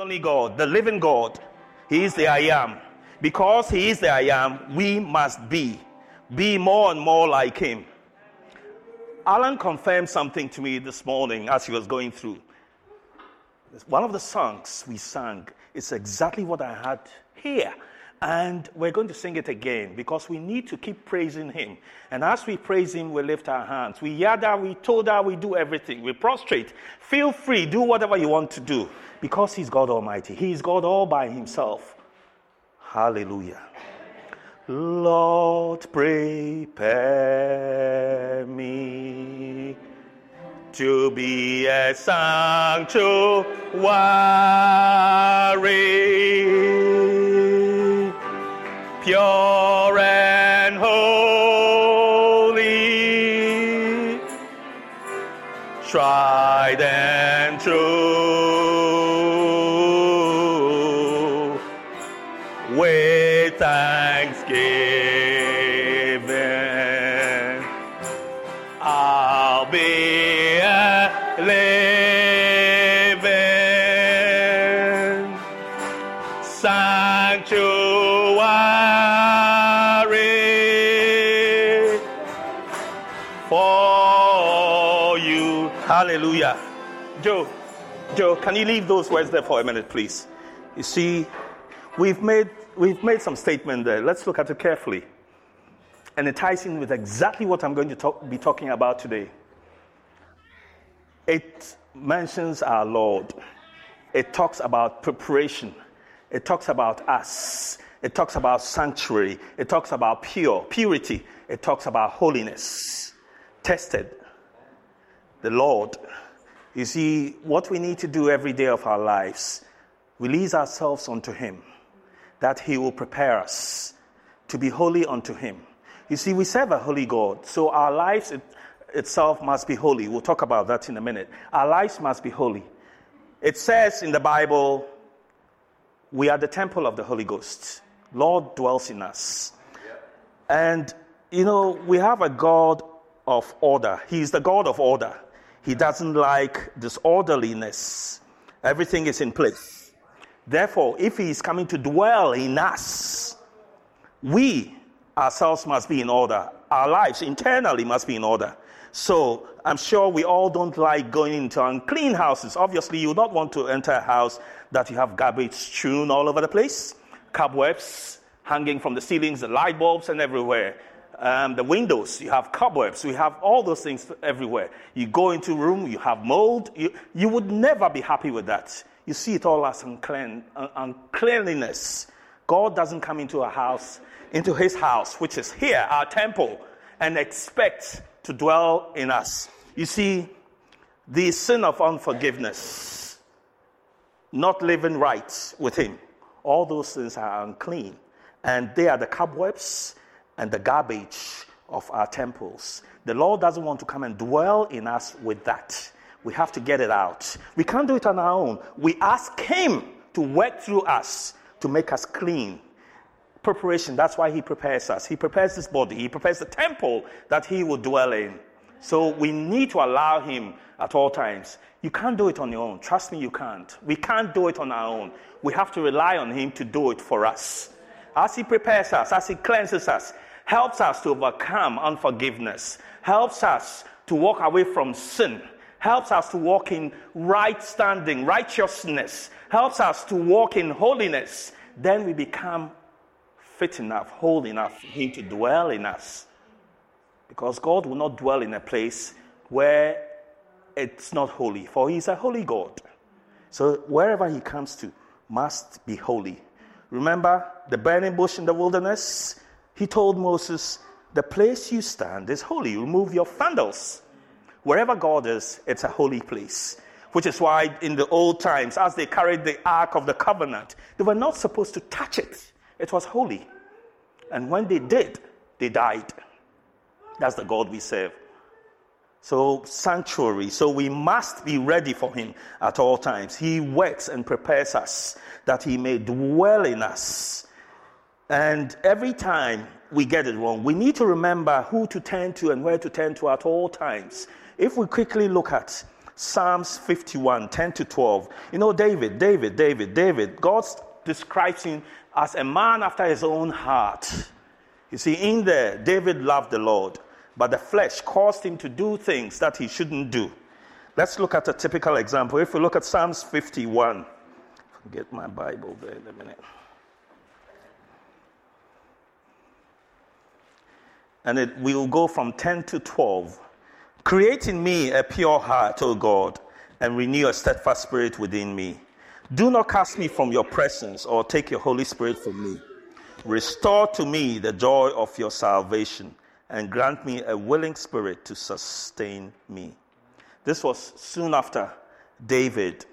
only God, the living God. He is the I am. Because He is the I am, we must be. Be more and more like Him. Alan confirmed something to me this morning as he was going through. One of the songs we sang is exactly what I had here. And we're going to sing it again because we need to keep praising Him. And as we praise Him, we lift our hands. We yada, we toda, we do everything. We prostrate. Feel free, do whatever you want to do because He's God Almighty. He's God all by Himself. Hallelujah. Lord, prepare me to be a sanctuary, pure and holy, tried and true, with thanksgiving. I'll be a living sanctuary Hallelujah. Joe, Joe, can you leave those words there for a minute, please? You see, we've made, we've made some statement there. Let's look at it carefully. And it ties in with exactly what I'm going to talk, be talking about today. It mentions our Lord. It talks about preparation. It talks about us. It talks about sanctuary. It talks about pure, purity. It talks about holiness. Tested. The Lord. You see, what we need to do every day of our lives, release ourselves unto Him, that He will prepare us to be holy unto Him. You see, we serve a holy God, so our lives it, itself must be holy. We'll talk about that in a minute. Our lives must be holy. It says in the Bible, we are the temple of the Holy Ghost. Lord dwells in us. And, you know, we have a God of order. He is the God of order. He doesn't like disorderliness. Everything is in place. Therefore, if He is coming to dwell in us, we ourselves must be in order. Our lives internally must be in order. So I'm sure we all don't like going into unclean houses. Obviously, you don't want to enter a house that you have garbage strewn all over the place, cobwebs hanging from the ceilings, the light bulbs, and everywhere. Um, the windows, you have cobwebs, we have all those things everywhere. You go into a room, you have mold. You, you would never be happy with that. You see it all as unclean, un- uncleanliness. God doesn't come into a house, into his house, which is here, our temple, and expect to dwell in us. You see, the sin of unforgiveness, not living right with him, all those things are unclean. And they are the cobwebs and the garbage of our temples. The Lord doesn't want to come and dwell in us with that. We have to get it out. We can't do it on our own. We ask Him to work through us to make us clean. Preparation, that's why He prepares us. He prepares His body, He prepares the temple that He will dwell in. So we need to allow Him at all times. You can't do it on your own. Trust me, you can't. We can't do it on our own. We have to rely on Him to do it for us. As He prepares us, as He cleanses us, helps us to overcome unforgiveness, helps us to walk away from sin, helps us to walk in right standing, righteousness, helps us to walk in holiness, then we become fit enough, whole enough Him to dwell in us. Because God will not dwell in a place where it's not holy, for He is a holy God. So wherever He comes to must be holy. Remember the burning bush in the wilderness? He told Moses, The place you stand is holy. Remove your sandals. Wherever God is, it's a holy place. Which is why in the old times, as they carried the Ark of the Covenant, they were not supposed to touch it. It was holy. And when they did, they died. That's the God we serve. So, sanctuary. So, we must be ready for Him at all times. He works and prepares us that He may dwell in us. And every time we get it wrong, we need to remember who to turn to and where to turn to at all times. If we quickly look at Psalms 51, 10 to 12. You know, David, David, David, David, God describes him as a man after his own heart. You see, in there, David loved the Lord, but the flesh caused him to do things that he shouldn't do. Let's look at a typical example. If we look at Psalms 51, get my Bible there in a minute. And it will go from 10 to 12. Create in me a pure heart, O God, and renew a steadfast spirit within me. Do not cast me from your presence or take your Holy Spirit from me. Restore to me the joy of your salvation and grant me a willing spirit to sustain me. This was soon after David,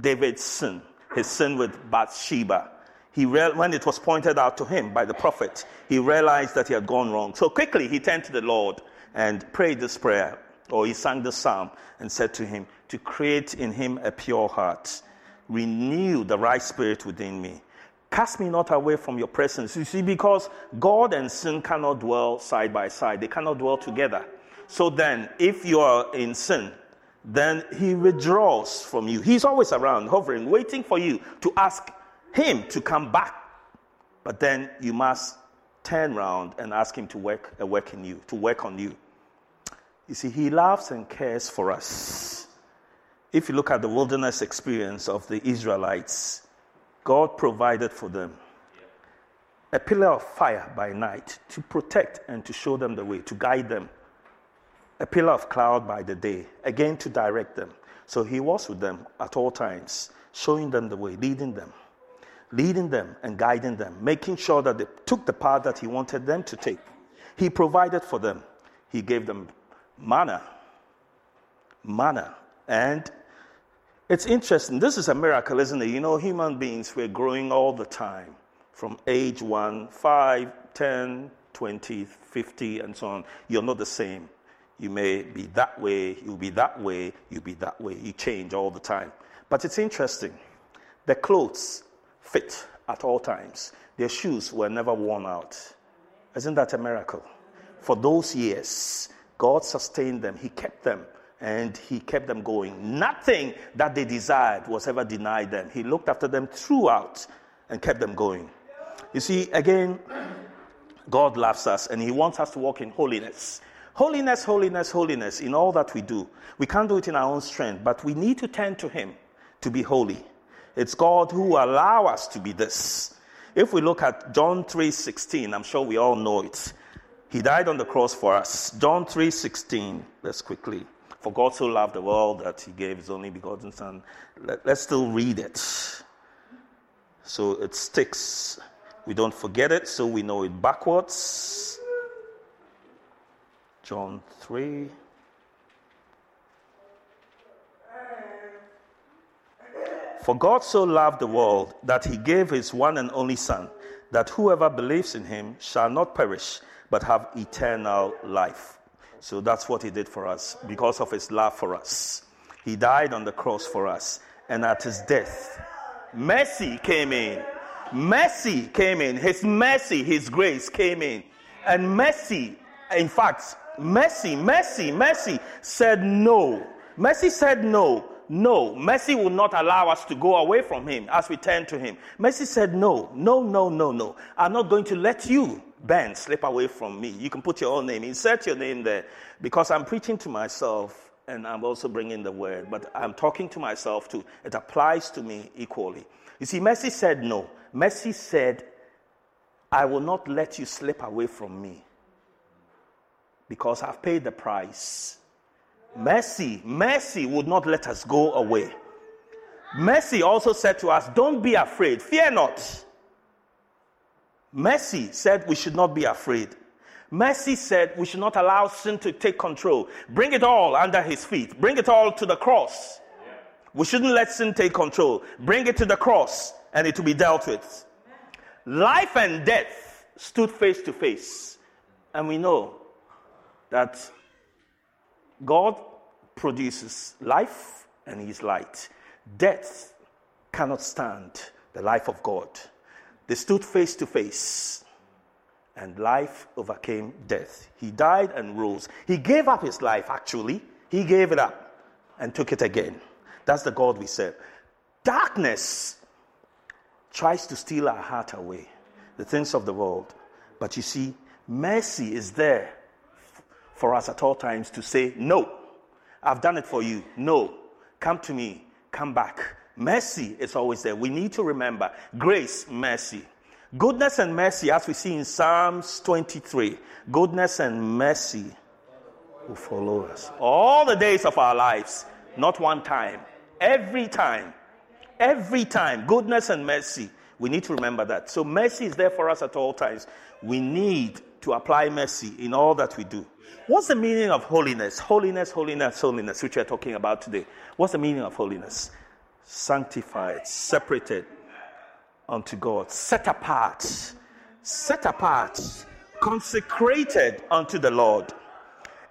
David's sin, his sin with Bathsheba. He when it was pointed out to him by the prophet, he realized that he had gone wrong. So quickly he turned to the Lord and prayed this prayer, or he sang the psalm and said to him, To create in him a pure heart, renew the right spirit within me. Cast me not away from your presence. You see, because God and sin cannot dwell side by side, they cannot dwell together. So then, if you are in sin, then he withdraws from you. He's always around, hovering, waiting for you to ask him to come back. But then you must turn around and ask him to work, uh, work in you, to work on you. You see, he loves and cares for us. If you look at the wilderness experience of the Israelites, God provided for them a pillar of fire by night to protect and to show them the way, to guide them a pillar of cloud by the day, again to direct them. So he was with them at all times, showing them the way, leading them, leading them and guiding them, making sure that they took the path that he wanted them to take. He provided for them. He gave them manna. Manna. And it's interesting. This is a miracle, isn't it? You know, human beings, we're growing all the time from age 1, 5, 10, 20, 50, and so on. You're not the same. You may be that way, you'll be that way, you'll be that way. You change all the time. But it's interesting. The clothes fit at all times, their shoes were never worn out. Isn't that a miracle? For those years, God sustained them, He kept them, and He kept them going. Nothing that they desired was ever denied them. He looked after them throughout and kept them going. You see, again, God loves us and He wants us to walk in holiness. Holiness, holiness, holiness in all that we do. We can't do it in our own strength, but we need to turn to Him to be holy. It's God who allow us to be this. If we look at John 3:16, I'm sure we all know it. He died on the cross for us. John 3:16. Let's quickly. For God so loved the world that he gave his only begotten son. Let, us still read it. So it sticks. We don't forget it, so we know it backwards. John 3. For God so loved the world that he gave his one and only Son, that whoever believes in him shall not perish, but have eternal life. So that's what he did for us because of his love for us. He died on the cross for us, and at his death, mercy came in. Mercy came in. His mercy, his grace came in. And mercy, in fact, Mercy, mercy, mercy said no. Mercy said no. No, mercy will not allow us to go away from him as we turn to him. Mercy said no, no, no, no, no. I'm not going to let you, Ben, slip away from me. You can put your own name, insert your name there, because I'm preaching to myself and I'm also bringing the word, but I'm talking to myself too. It applies to me equally. You see, mercy said no. Mercy said, I will not let you slip away from me because I've paid the price. Mercy, mercy would not let us go away. Mercy also said to us, Don't be afraid, fear not. Mercy said we should not be afraid. Mercy said we should not allow sin to take control. Bring it all under his feet, bring it all to the cross. We shouldn't let sin take control. Bring it to the cross and it will be dealt with. Life and death stood face to face. And we know that God produces life and He is light. Death cannot stand the life of God. They stood face to face, and life overcame death. He died and rose. He gave up his life, actually. He gave it up. and took it again. That's the God we serve. Darkness tries to steal our heart away, the things of the world. But you see, mercy is there for us at all times to say, No, I've done it for you. No, come to me, come back. Mercy is always there. We need to remember grace, mercy. Goodness and mercy, as we see in Psalms 23, goodness and mercy will follow us all the days of our lives, not one time, every time. Every time, goodness and mercy. We need to remember that. So, mercy is there for us at all times. We need to apply mercy in all that we do. What's the meaning of holiness? Holiness, holiness, holiness, which we're talking about today. What's the meaning of holiness? Sanctified, separated unto God, set apart, set apart, consecrated unto the Lord.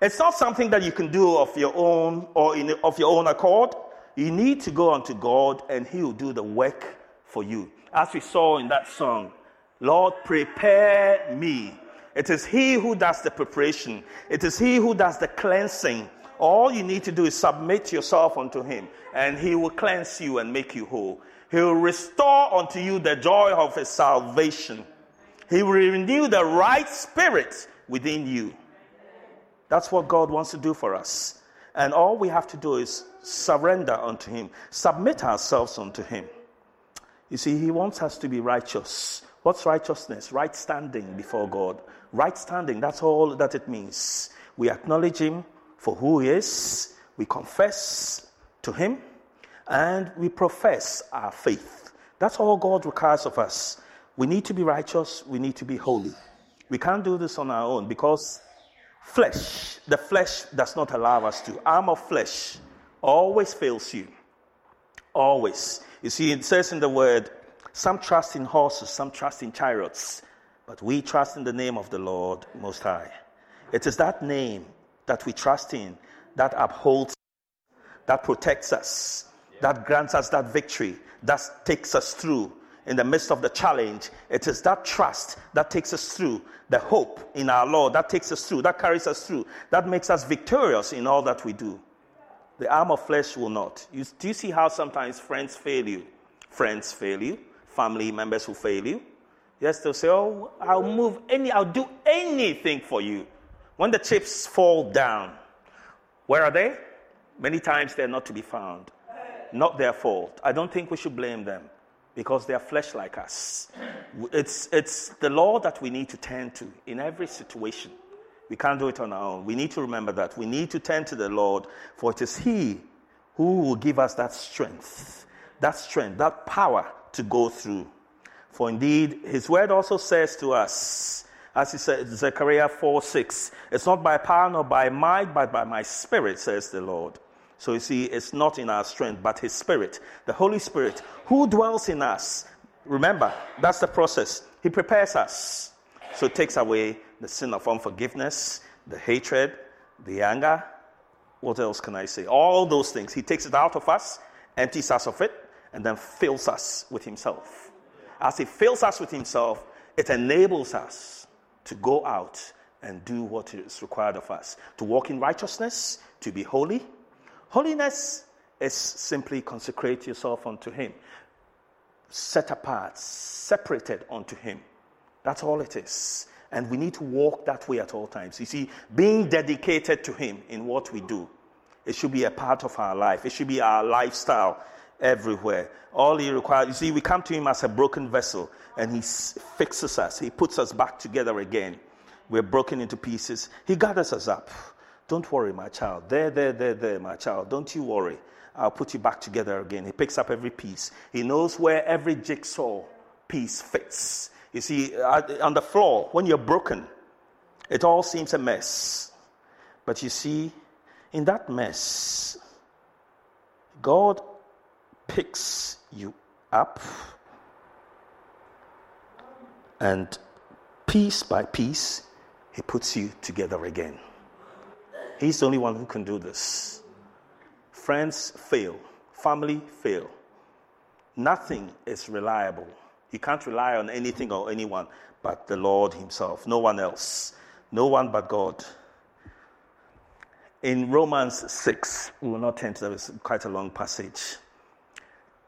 It's not something that you can do of your own or in, of your own accord. You need to go unto God and He will do the work for you. As we saw in that song, Lord, prepare me. It is He who does the preparation, it is He who does the cleansing. All you need to do is submit yourself unto Him, and He will cleanse you and make you whole. He will restore unto you the joy of His salvation. He will renew the right spirit within you. That's what God wants to do for us. And all we have to do is surrender unto Him, submit ourselves unto Him. You see, He wants us to be righteous. What's righteousness? Right standing before God. Right standing, that's all that it means. We acknowledge Him for who He is, we confess to Him, and we profess our faith. That's all God requires of us. We need to be righteous, we need to be holy. We can't do this on our own because flesh, the flesh does not allow us to. Arm of flesh always fails you. Always. You see, it says in the word, some trust in horses, some trust in chariots, but we trust in the name of the Lord Most High. It is that name that we trust in that upholds, that protects us, that grants us that victory, that takes us through in the midst of the challenge. It is that trust that takes us through, the hope in our Lord that takes us through, that carries us through, that makes us victorious in all that we do. The arm of flesh will not. You, do you see how sometimes friends fail you? Friends fail you, family members who fail you. Yes, they'll say, Oh, I'll move any, I'll do anything for you. When the chips fall down, where are they? Many times they're not to be found. Not their fault. I don't think we should blame them because they are flesh like us. It's, it's the law that we need to turn to in every situation. We can't do it on our own. We need to remember that. We need to turn to the Lord, for it is He who will give us that strength, that strength, that power to go through. For indeed, His word also says to us, as He said, Zechariah 4 6, it's not by power nor by might, but by my spirit, says the Lord. So you see, it's not in our strength, but His Spirit, the Holy Spirit, who dwells in us. Remember, that's the process. He prepares us. So it takes away the sin of unforgiveness, the hatred, the anger. What else can I say? All those things. He takes it out of us, empties us of it, and then fills us with Himself. As He fills us with Himself, it enables us to go out and do what is required of us to walk in righteousness, to be holy. Holiness is simply consecrate yourself unto Him, set apart, separated unto Him. That's all it is. And we need to walk that way at all times. You see, being dedicated to Him in what we do, it should be a part of our life. It should be our lifestyle everywhere. All He requires, you see, we come to Him as a broken vessel and He fixes us, He puts us back together again. We're broken into pieces. He gathers us up. Don't worry, my child. There, there, there, there, my child. Don't you worry. I'll put you back together again. He picks up every piece. He knows where every jigsaw piece fits. You see, uh, on the floor, when you're broken, it all seems a mess. But you see, in that mess, God picks you up and piece by piece, He puts you together again. He's the only one who can do this. Friends fail, family fail. Nothing is reliable. You can't rely on anything or anyone but the Lord Himself. No one else. No one but God. in Romans 6. We will not turn to that, it's quite a long passage.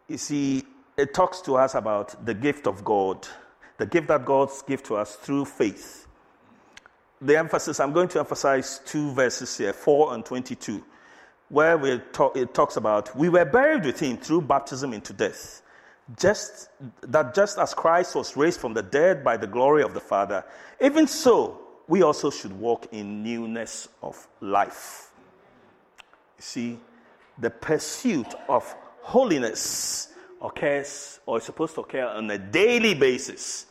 You see, it talks to us about the gift of God, the gift that God's gives to us through faith. The emphasis, I'm going to emphasize two verses here 4 and 22, where we talk, it talks about we were buried with him through baptism into death. Just that just as Christ was raised from the dead by the glory of the Father, even so we also should walk in newness of life. You see, the pursuit of holiness occurs or is supposed to occur on a daily basis.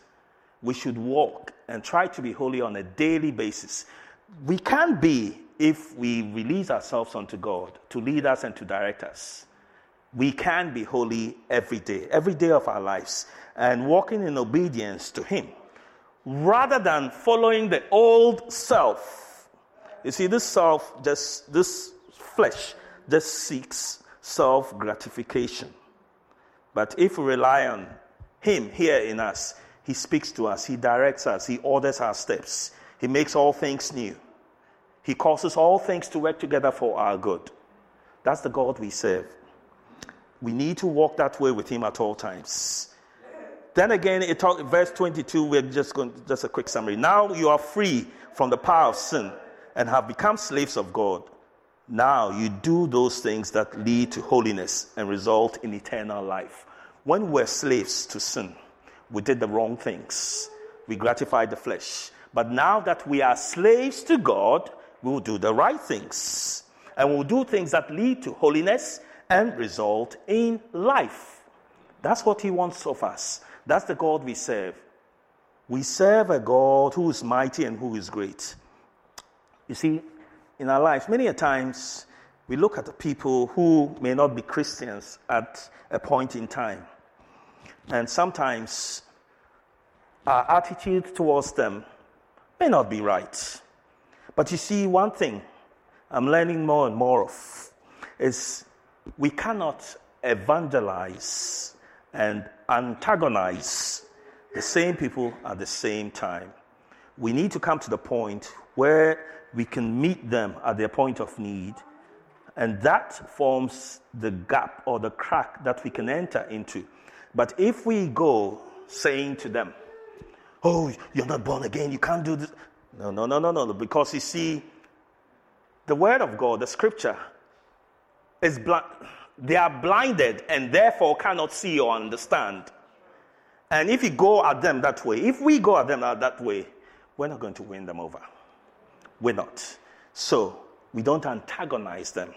We should walk and try to be holy on a daily basis. We can't be if we release ourselves unto God to lead us and to direct us. We can be holy every day, every day of our lives, and walking in obedience to Him rather than following the old self. You see, this self, just this flesh, just seeks self gratification. But if we rely on Him here in us, He speaks to us, He directs us, He orders our steps, He makes all things new. He causes all things to work together for our good. That's the God we serve. We need to walk that way with Him at all times. Then again, it talk, verse 22, we're just going, just a quick summary. Now you are free from the power of sin and have become slaves of God. Now you do those things that lead to holiness and result in eternal life. When we're slaves to sin, we did the wrong things. We gratified the flesh. But now that we are slaves to God, we will do the right things. And we'll do things that lead to holiness and result in life. That's what He wants of us. That's the God we serve. We serve a God who is mighty and who is great. You see, in our lives, many a times we look at the people who may not be Christians at a point in time. And sometimes our attitude towards them may not be right. But you see, one thing I'm learning more and more of is we cannot evangelize and antagonize the same people at the same time. We need to come to the point where we can meet them at their point of need. And that forms the gap or the crack that we can enter into. But if we go saying to them, Oh, you're not born again, you can't do this. No, no, no, no, no. Because you see, the word of God, the scripture, is blind. They are blinded and therefore cannot see or understand. And if you go at them that way, if we go at them that way, we're not going to win them over. We're not. So we don't antagonize them.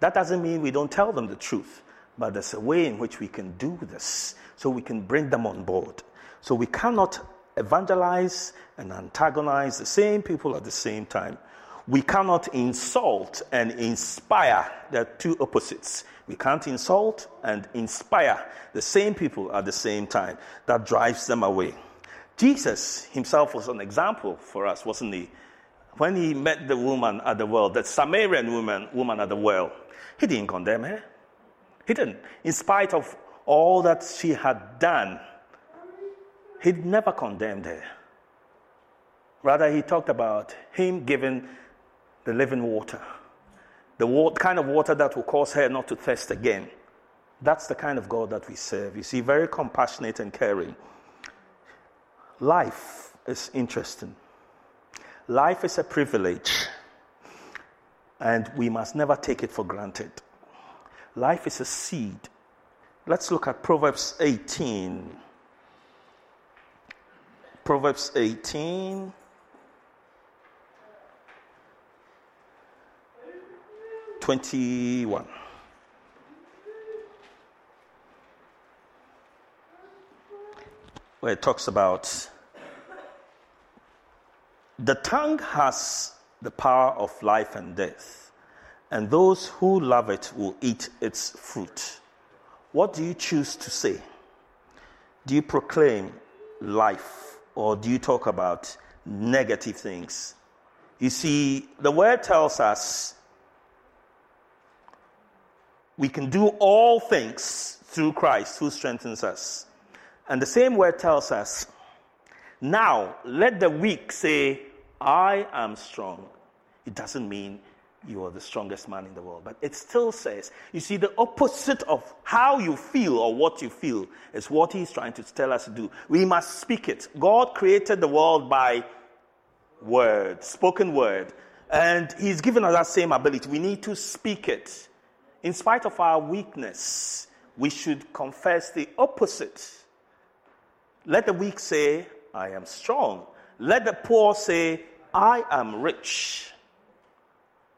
That doesn't mean we don't tell them the truth, but there's a way in which we can do this so we can bring them on board. So we cannot evangelize and antagonize the same people at the same time. We cannot insult and inspire. They're two opposites. We can't insult and inspire the same people at the same time. That drives them away. Jesus himself was an example for us, wasn't he? When he met the woman at the well, the Samaritan woman, woman at the well, he didn't condemn her. He didn't. In spite of all that she had done, he never condemned her. Rather, he talked about him giving the living water, the kind of water that will cause her not to thirst again. That's the kind of God that we serve. You see, very compassionate and caring. Life is interesting. Life is a privilege, and we must never take it for granted. Life is a seed. Let's look at Proverbs 18. Proverbs 18. Twenty-one. Where it talks about the tongue has the power of life and death, and those who love it will eat its fruit. What do you choose to say? Do you proclaim life or do you talk about negative things? You see, the word tells us we can do all things through Christ who strengthens us. And the same word tells us now, let the weak say, I am strong. It doesn't mean you are the strongest man in the world. But it still says, you see, the opposite of how you feel or what you feel is what he's trying to tell us to do. We must speak it. God created the world by word, spoken word. And he's given us that same ability. We need to speak it. In spite of our weakness, we should confess the opposite. Let the weak say, I am strong. Let the poor say, I am rich.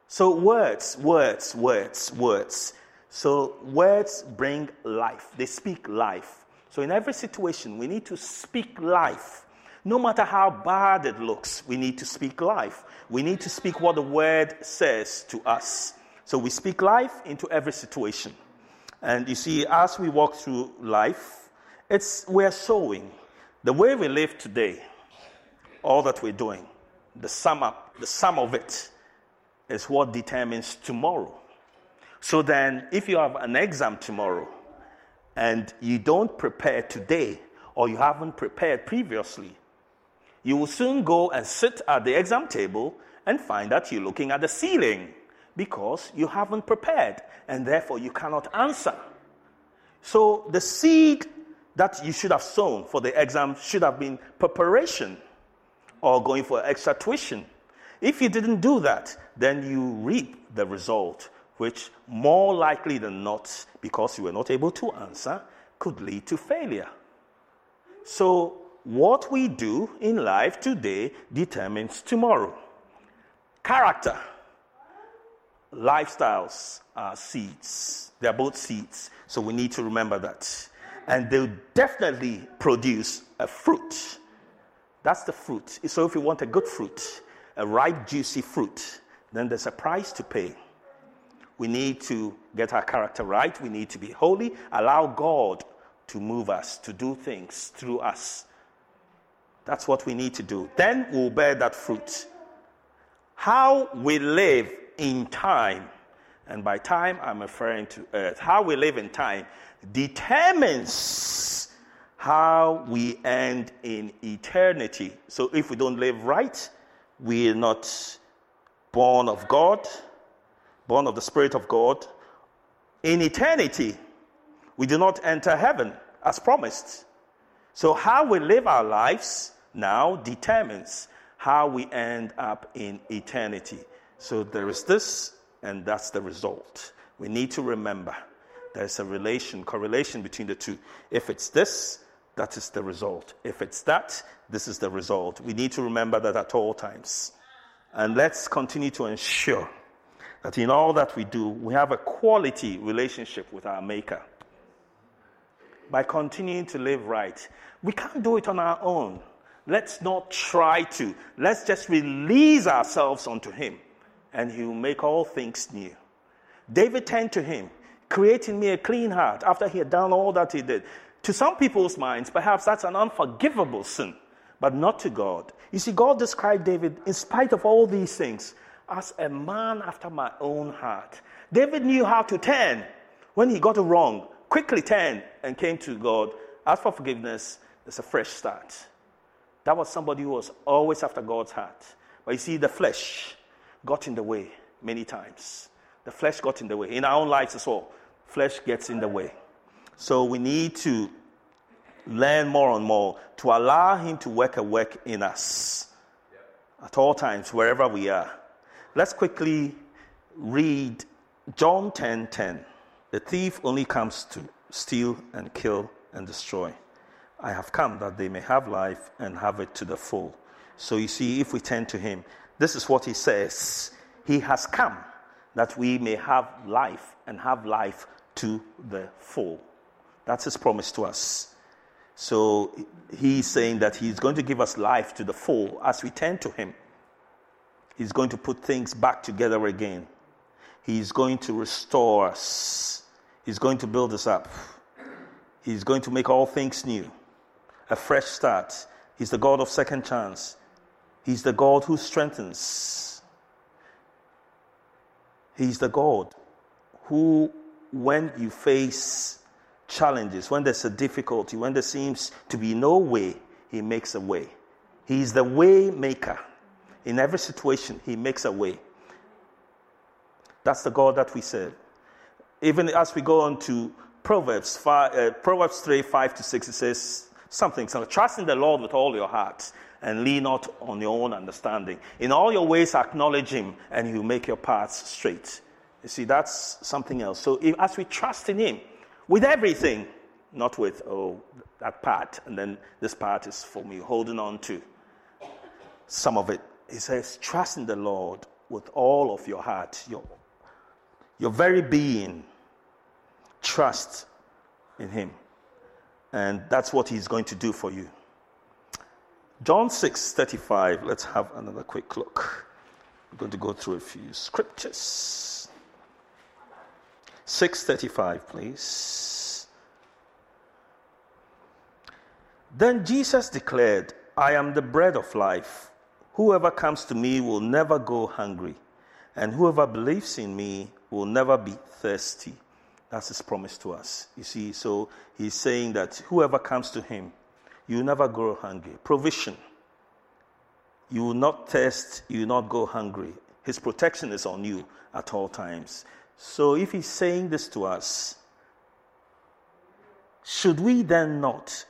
So, words, words, words, words. So, words bring life, they speak life. So, in every situation, we need to speak life. No matter how bad it looks, we need to speak life. We need to speak what the word says to us. So, we speak life into every situation. And you see, as we walk through life, it's we're sowing. The way we live today, all that we're doing, the sum up, the sum of it is what determines tomorrow. So then, if you have an exam tomorrow and you don't prepare today or you haven't prepared previously, you will soon go and sit at the exam table and find that you're looking at the ceiling because you haven't prepared and therefore you cannot answer. So, the seed that you should have sown for the exam should have been preparation or going for extra tuition. If you didn't do that, then you reap the result, which more likely than not, because you were not able to answer, could lead to failure. So, what we do in life today determines tomorrow. Character, lifestyles are seeds. They are both seeds. So, we need to remember that. And they'll definitely produce a fruit. That's the fruit. So, if you want a good fruit, a ripe, juicy fruit, then there's a price to pay. We need to get our character right. We need to be holy. Allow God to move us, to do things through us. That's what we need to do. Then we'll bear that fruit. How we live in time, and by time I'm referring to earth, how we live in time determines how we end in eternity. So if we don't live right, we are not born of God, born of the Spirit of God. In eternity, we do not enter heaven as promised. So, how we live our lives now determines how we end up in eternity. So, there is this, and that's the result. We need to remember there's a relation, correlation between the two. If it's this, that is the result. If it's that, this is the result. We need to remember that at all times. And let's continue to ensure that in all that we do, we have a quality relationship with our Maker. By continuing to live right, we can't do it on our own. Let's not try to. Let's just release ourselves unto Him, and He will make all things new. David turned to Him, creating me a clean heart after he had done all that he did. To some people's minds, perhaps that's an unforgivable sin, but not to God. You see, God described David, in spite of all these things, as a man after my own heart. David knew how to turn when he got it wrong, quickly turned and came to God, asked for forgiveness. It's a fresh start. That was somebody who was always after God's heart. But you see, the flesh got in the way many times. The flesh got in the way. In our own lives as well, flesh gets in the way. So we need to learn more and more to allow Him to work a work in us at all times, wherever we are. Let's quickly read John 10 10. The thief only comes to steal and kill and destroy. I have come that they may have life and have it to the full. So you see, if we turn to Him, this is what He says He has come that we may have life and have life to the full. That's his promise to us. So he's saying that he's going to give us life to the full as we turn to him. He's going to put things back together again. He's going to restore us. He's going to build us up. He's going to make all things new. A fresh start. He's the God of second chance. He's the God who strengthens. He's the God who, when you face challenges, when there's a difficulty, when there seems to be no way, He makes a way. He's the way maker. In every situation, He makes a way. That's the God that we serve. Even as we go on to Proverbs, 5, uh, Proverbs 3 5 to 6, it says something. So trust in the Lord with all your heart and lean not on your own understanding. In all your ways, acknowledge Him, and He will make your paths straight. You see, that's something else. So if, as we trust in Him with everything, not with, oh, that part, and then this part is for me, holding on to some of it. He says, trust in the Lord with all of your heart, your, your very being. Trust in Him. And that's what He's going to do for you. John 6 35. Let's have another quick look. We're going to go through a few scriptures. 635, please. Then Jesus declared, I am the bread of life. Whoever comes to me will never go hungry, and whoever believes in me will never be thirsty. That's his promise to us. You see, so he's saying that whoever comes to him, you never go hungry. Provision. You will not thirst, you will not go hungry. His protection is on you at all times. So if he's saying this to us, should we then not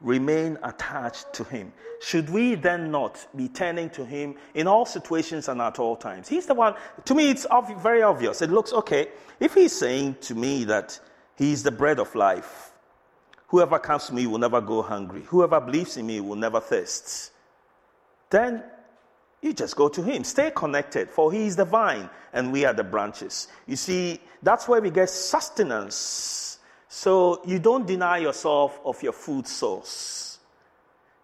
remain attached to Him? Should we then not be turning to Him in all situations and at all times? He's the one, to me, it's very obvious. It looks okay. If He's saying to me that He's the bread of life, whoever comes to me will never go hungry, whoever believes in me will never thirst, then you just go to Him. Stay connected, for He is the vine and we are the branches. You see, that's where we get sustenance so you don't deny yourself of your food source.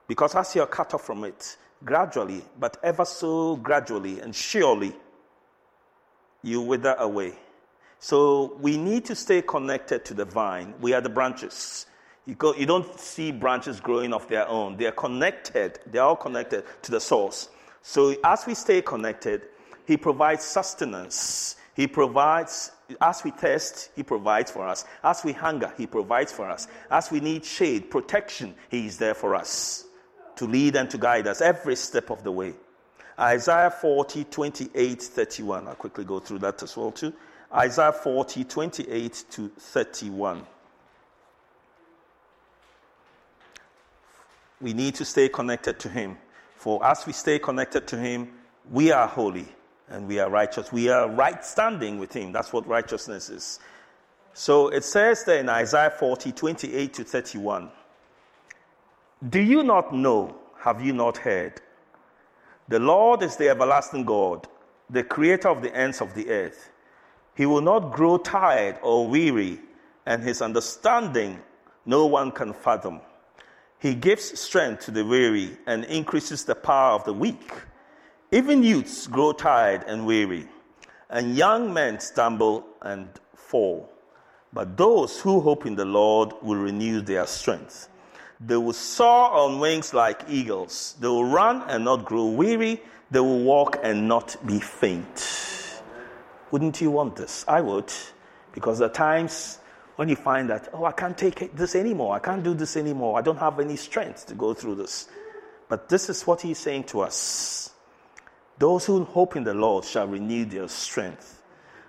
Because as you're cut off from it, gradually, but ever so gradually and surely, you wither away. So we need to stay connected to the vine. We are the branches. You, go, you don't see branches growing of their own. They are connected. They are all connected to the source. So as we stay connected, He provides sustenance. He provides as we thirst, He provides for us. As we hunger, He provides for us. As we need shade, protection, He is there for us to lead and to guide us every step of the way. Isaiah 40, 28, 31. I'll quickly go through that as well, too. Isaiah 40, 28 to 31. We need to stay connected to Him. For as we stay connected to Him, we are holy and we are righteous. We are right standing with Him. That's what righteousness is. So it says there in Isaiah 40, 28 to 31. Do you not know? Have you not heard? The Lord is the everlasting God, the creator of the ends of the earth. He will not grow tired or weary, and his understanding no one can fathom. He gives strength to the weary and increases the power of the weak. Even youths grow tired and weary, and young men stumble and fall. But those who hope in the Lord will renew their strength. They will soar on wings like eagles. They will run and not grow weary. They will walk and not be faint. Wouldn't you want this? I would. Because at times when you find that, oh, I can't take this anymore. I can't do this anymore. I don't have any strength to go through this. But this is what he's saying to us. Those who hope in the Lord shall renew their strength.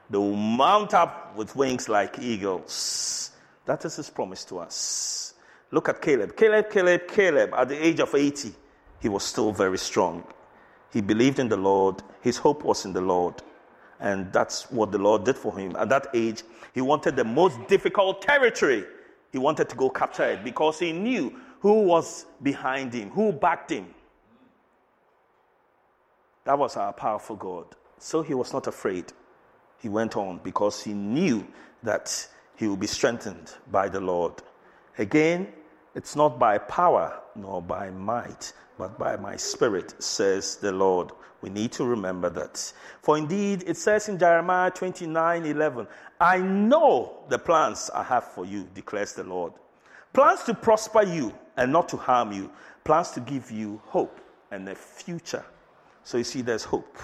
They will mount up with wings like eagles. That is his promise to us. Look at Caleb. Caleb, Caleb, Caleb, at the age of 80, he was still very strong. He believed in the Lord. His hope was in the Lord. And that's what the Lord did for him. At that age, he wanted the most difficult territory. He wanted to go capture it because he knew who was behind him, who backed him. That was our powerful God. So he was not afraid. He went on because he knew that he would be strengthened by the Lord. Again, it's not by power nor by might, but by my spirit, says the Lord. We need to remember that. For indeed, it says in Jeremiah 29 11, I know the plans I have for you, declares the Lord. Plans to prosper you and not to harm you, plans to give you hope and a future. So you see, there's hope.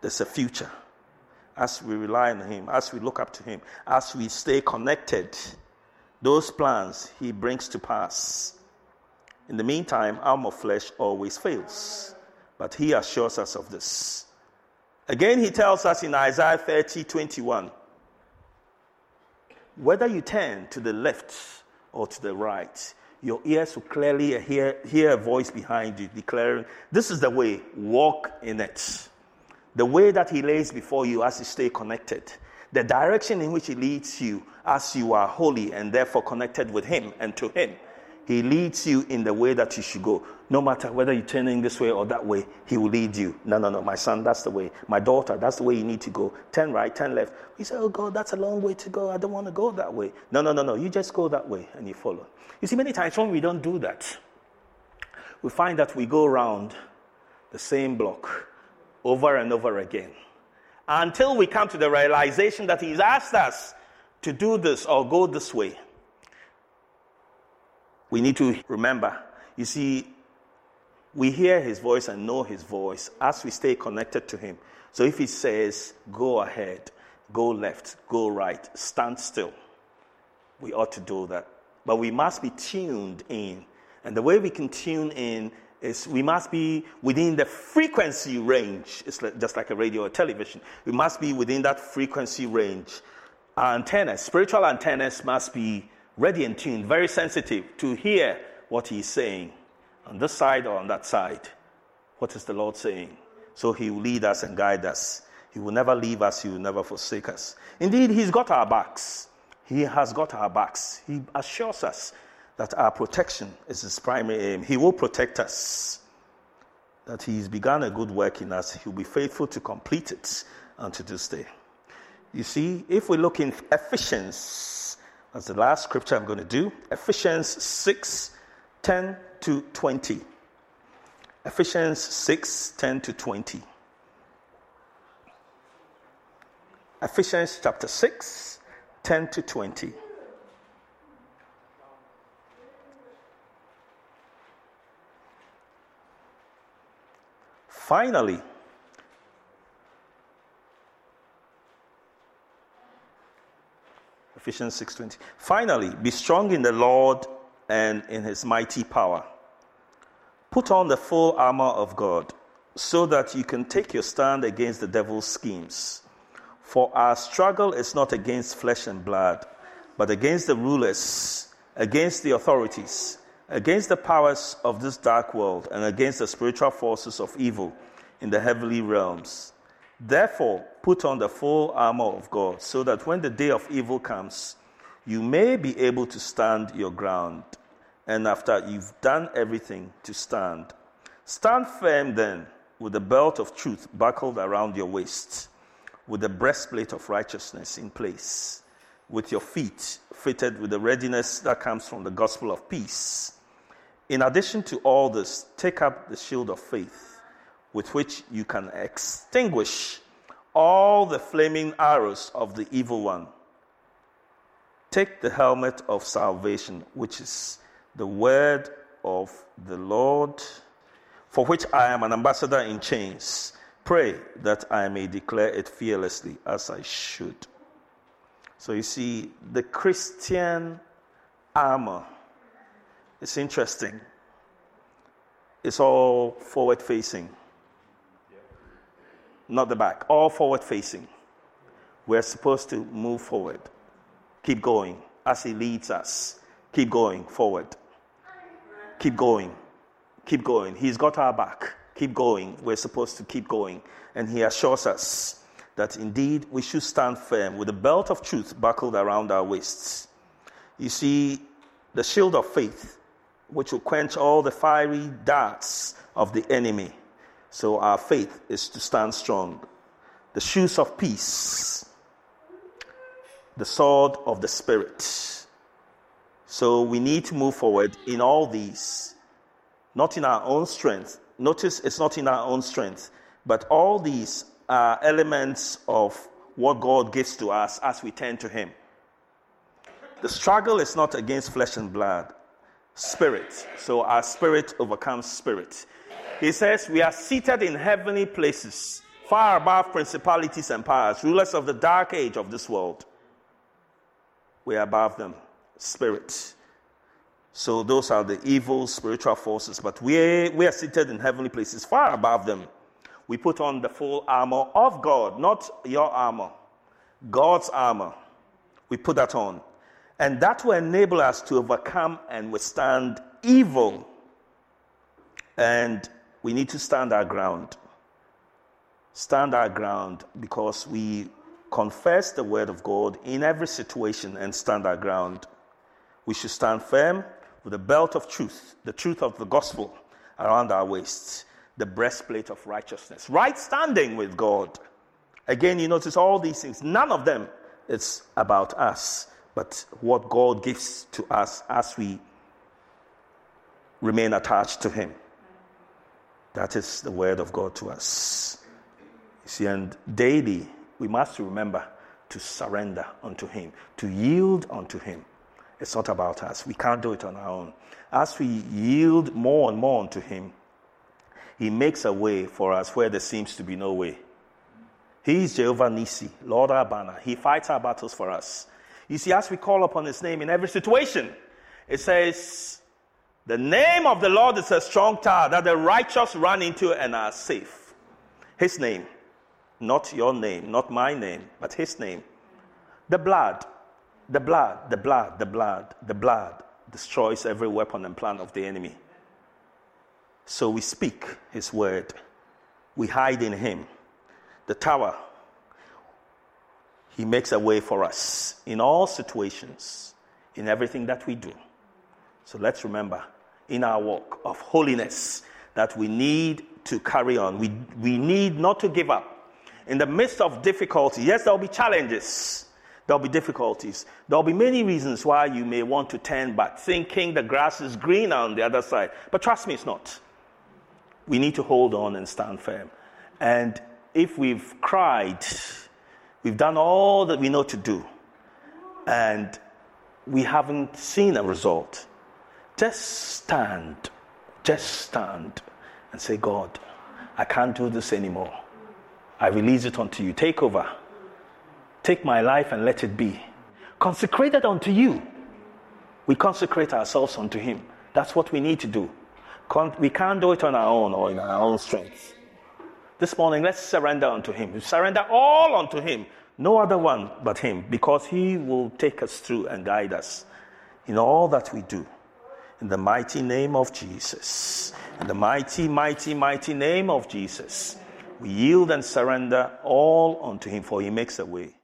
There's a future. As we rely on Him, as we look up to Him, as we stay connected, those plans He brings to pass. In the meantime, of flesh always fails. But He assures us of this. Again, he tells us in Isaiah 30 21 whether you turn to the left or to the right, your ears will clearly hear, hear a voice behind you declaring, This is the way, walk in it. The way that He lays before you as you stay connected, the direction in which He leads you as you are holy and therefore connected with Him and to Him. He leads you in the way that you should go. No matter whether you're turning this way or that way, He will lead you. No, no, no, my son, that's the way. My daughter, that's the way you need to go. Turn right, turn left. You say, Oh God, that's a long way to go. I don't want to go that way. No, no, no, no. You just go that way and you follow. You see, many times when we don't do that, we find that we go around the same block over and over again until we come to the realization that He's asked us to do this or go this way we need to remember. You see, we hear his voice and know his voice as we stay connected to him. So if he says, go ahead, go left, go right, stand still, we ought to do that. But we must be tuned in. And the way we can tune in is we must be within the frequency range. It's just like a radio or television. We must be within that frequency range. Our antennas, spiritual antennas, must be ready and tuned, very sensitive to hear what he's saying on this side or on that side. What is the Lord saying? So he will lead us and guide us. He will never leave us, he will never forsake us. Indeed, he's got our backs. He has got our backs. He assures us that our protection is his primary aim. He will protect us. That he's begun a good work in us, he'll be faithful to complete it unto this day. You see, if we look in Ephesians that's the last scripture I'm going to do. Ephesians 6 10 to 20. Ephesians 6 10 to 20. Ephesians chapter 6 10 to 20. Finally, Ephesians 6:20. Finally, be strong in the Lord and in his mighty power. Put on the full armor of God so that you can take your stand against the devil's schemes. For our struggle is not against flesh and blood, but against the rulers, against the authorities, against the powers of this dark world, and against the spiritual forces of evil in the heavenly realms. Therefore, put on the full armor of God, so that when the day of evil comes, you may be able to stand your ground. And after you've done everything, to stand. Stand firm then, with the belt of truth buckled around your waist, with the breastplate of righteousness in place, with your feet fitted with the readiness that comes from the gospel of peace. In addition to all this, take up the shield of faith with which you can extinguish all the flaming arrows of the evil one. Take the helmet of salvation, which is the word of the Lord, for which I am an ambassador in chains. Pray that I may declare it fearlessly as I should. So you see, the Christian armor is interesting. It's all forward facing not the back, all forward facing. We're supposed to move forward, keep going as He leads us. Keep going forward. Keep going. Keep going. He's got our back. Keep going. We're supposed to keep going. And He assures us that indeed we should stand firm with the belt of truth buckled around our waists. You see, the shield of faith, which will quench all the fiery darts of the enemy so our faith is to stand strong. The shoes of peace, the sword of the Spirit. So we need to move forward in all these, not in our own strength. Notice it's not in our own strength, but all these are elements of what God gives to us as we turn to Him. The struggle is not against flesh and blood, spirit. So our spirit overcomes spirit. He says, We are seated in heavenly places, far above principalities and powers, rulers of the dark age of this world. We are above them, spirit. So those are the evil spiritual forces, but we we are seated in heavenly places, far above them. We put on the full armor of God, not your armor, God's armor. We put that on. And that will enable us to overcome and withstand evil. And we need to stand our ground. Stand our ground because we confess the word of God in every situation and stand our ground. We should stand firm with the belt of truth, the truth of the gospel around our waists, the breastplate of righteousness, right standing with God. Again, you notice all these things, none of them is about us, but what God gives to us as we remain attached to Him. That is the word of God to us. You see, and daily we must remember to surrender unto Him, to yield unto Him. It's not about us. We can't do it on our own. As we yield more and more unto Him, He makes a way for us where there seems to be no way. He is Jehovah Nisi, Lord our banner. He fights our battles for us. You see, as we call upon His name in every situation, it says, The name of the Lord is a strong tower that the righteous run into and are safe. His name, not your name, not my name, but His name. The blood, the blood, the blood, the blood, the blood destroys every weapon and plan of the enemy. So we speak His word, we hide in Him. The tower, He makes a way for us in all situations, in everything that we do. So let's remember in our walk of holiness that we need to carry on. We, we need not to give up. In the midst of difficulty, yes, there will be challenges. There'll be difficulties. There'll be many reasons why you may want to turn back, thinking the grass is greener on the other side. But trust me, it's not. We need to hold on and stand firm. And if we've cried, we've done all that we know to do, and we haven't seen a result, just stand. Just stand and say, God, I can't do this anymore. I release it unto you. Take over. Take my life and let it be. Consecrated unto you. We consecrate ourselves unto Him. That's what we need to do. We can't do it on our own or in our own strength. This morning, let's surrender unto Him. We surrender all unto Him. No other one but Him, because He will take us through and guide us in all that we do. In the mighty name of Jesus. In the mighty, mighty, mighty name of Jesus. We yield and surrender all unto Him, for He makes a way.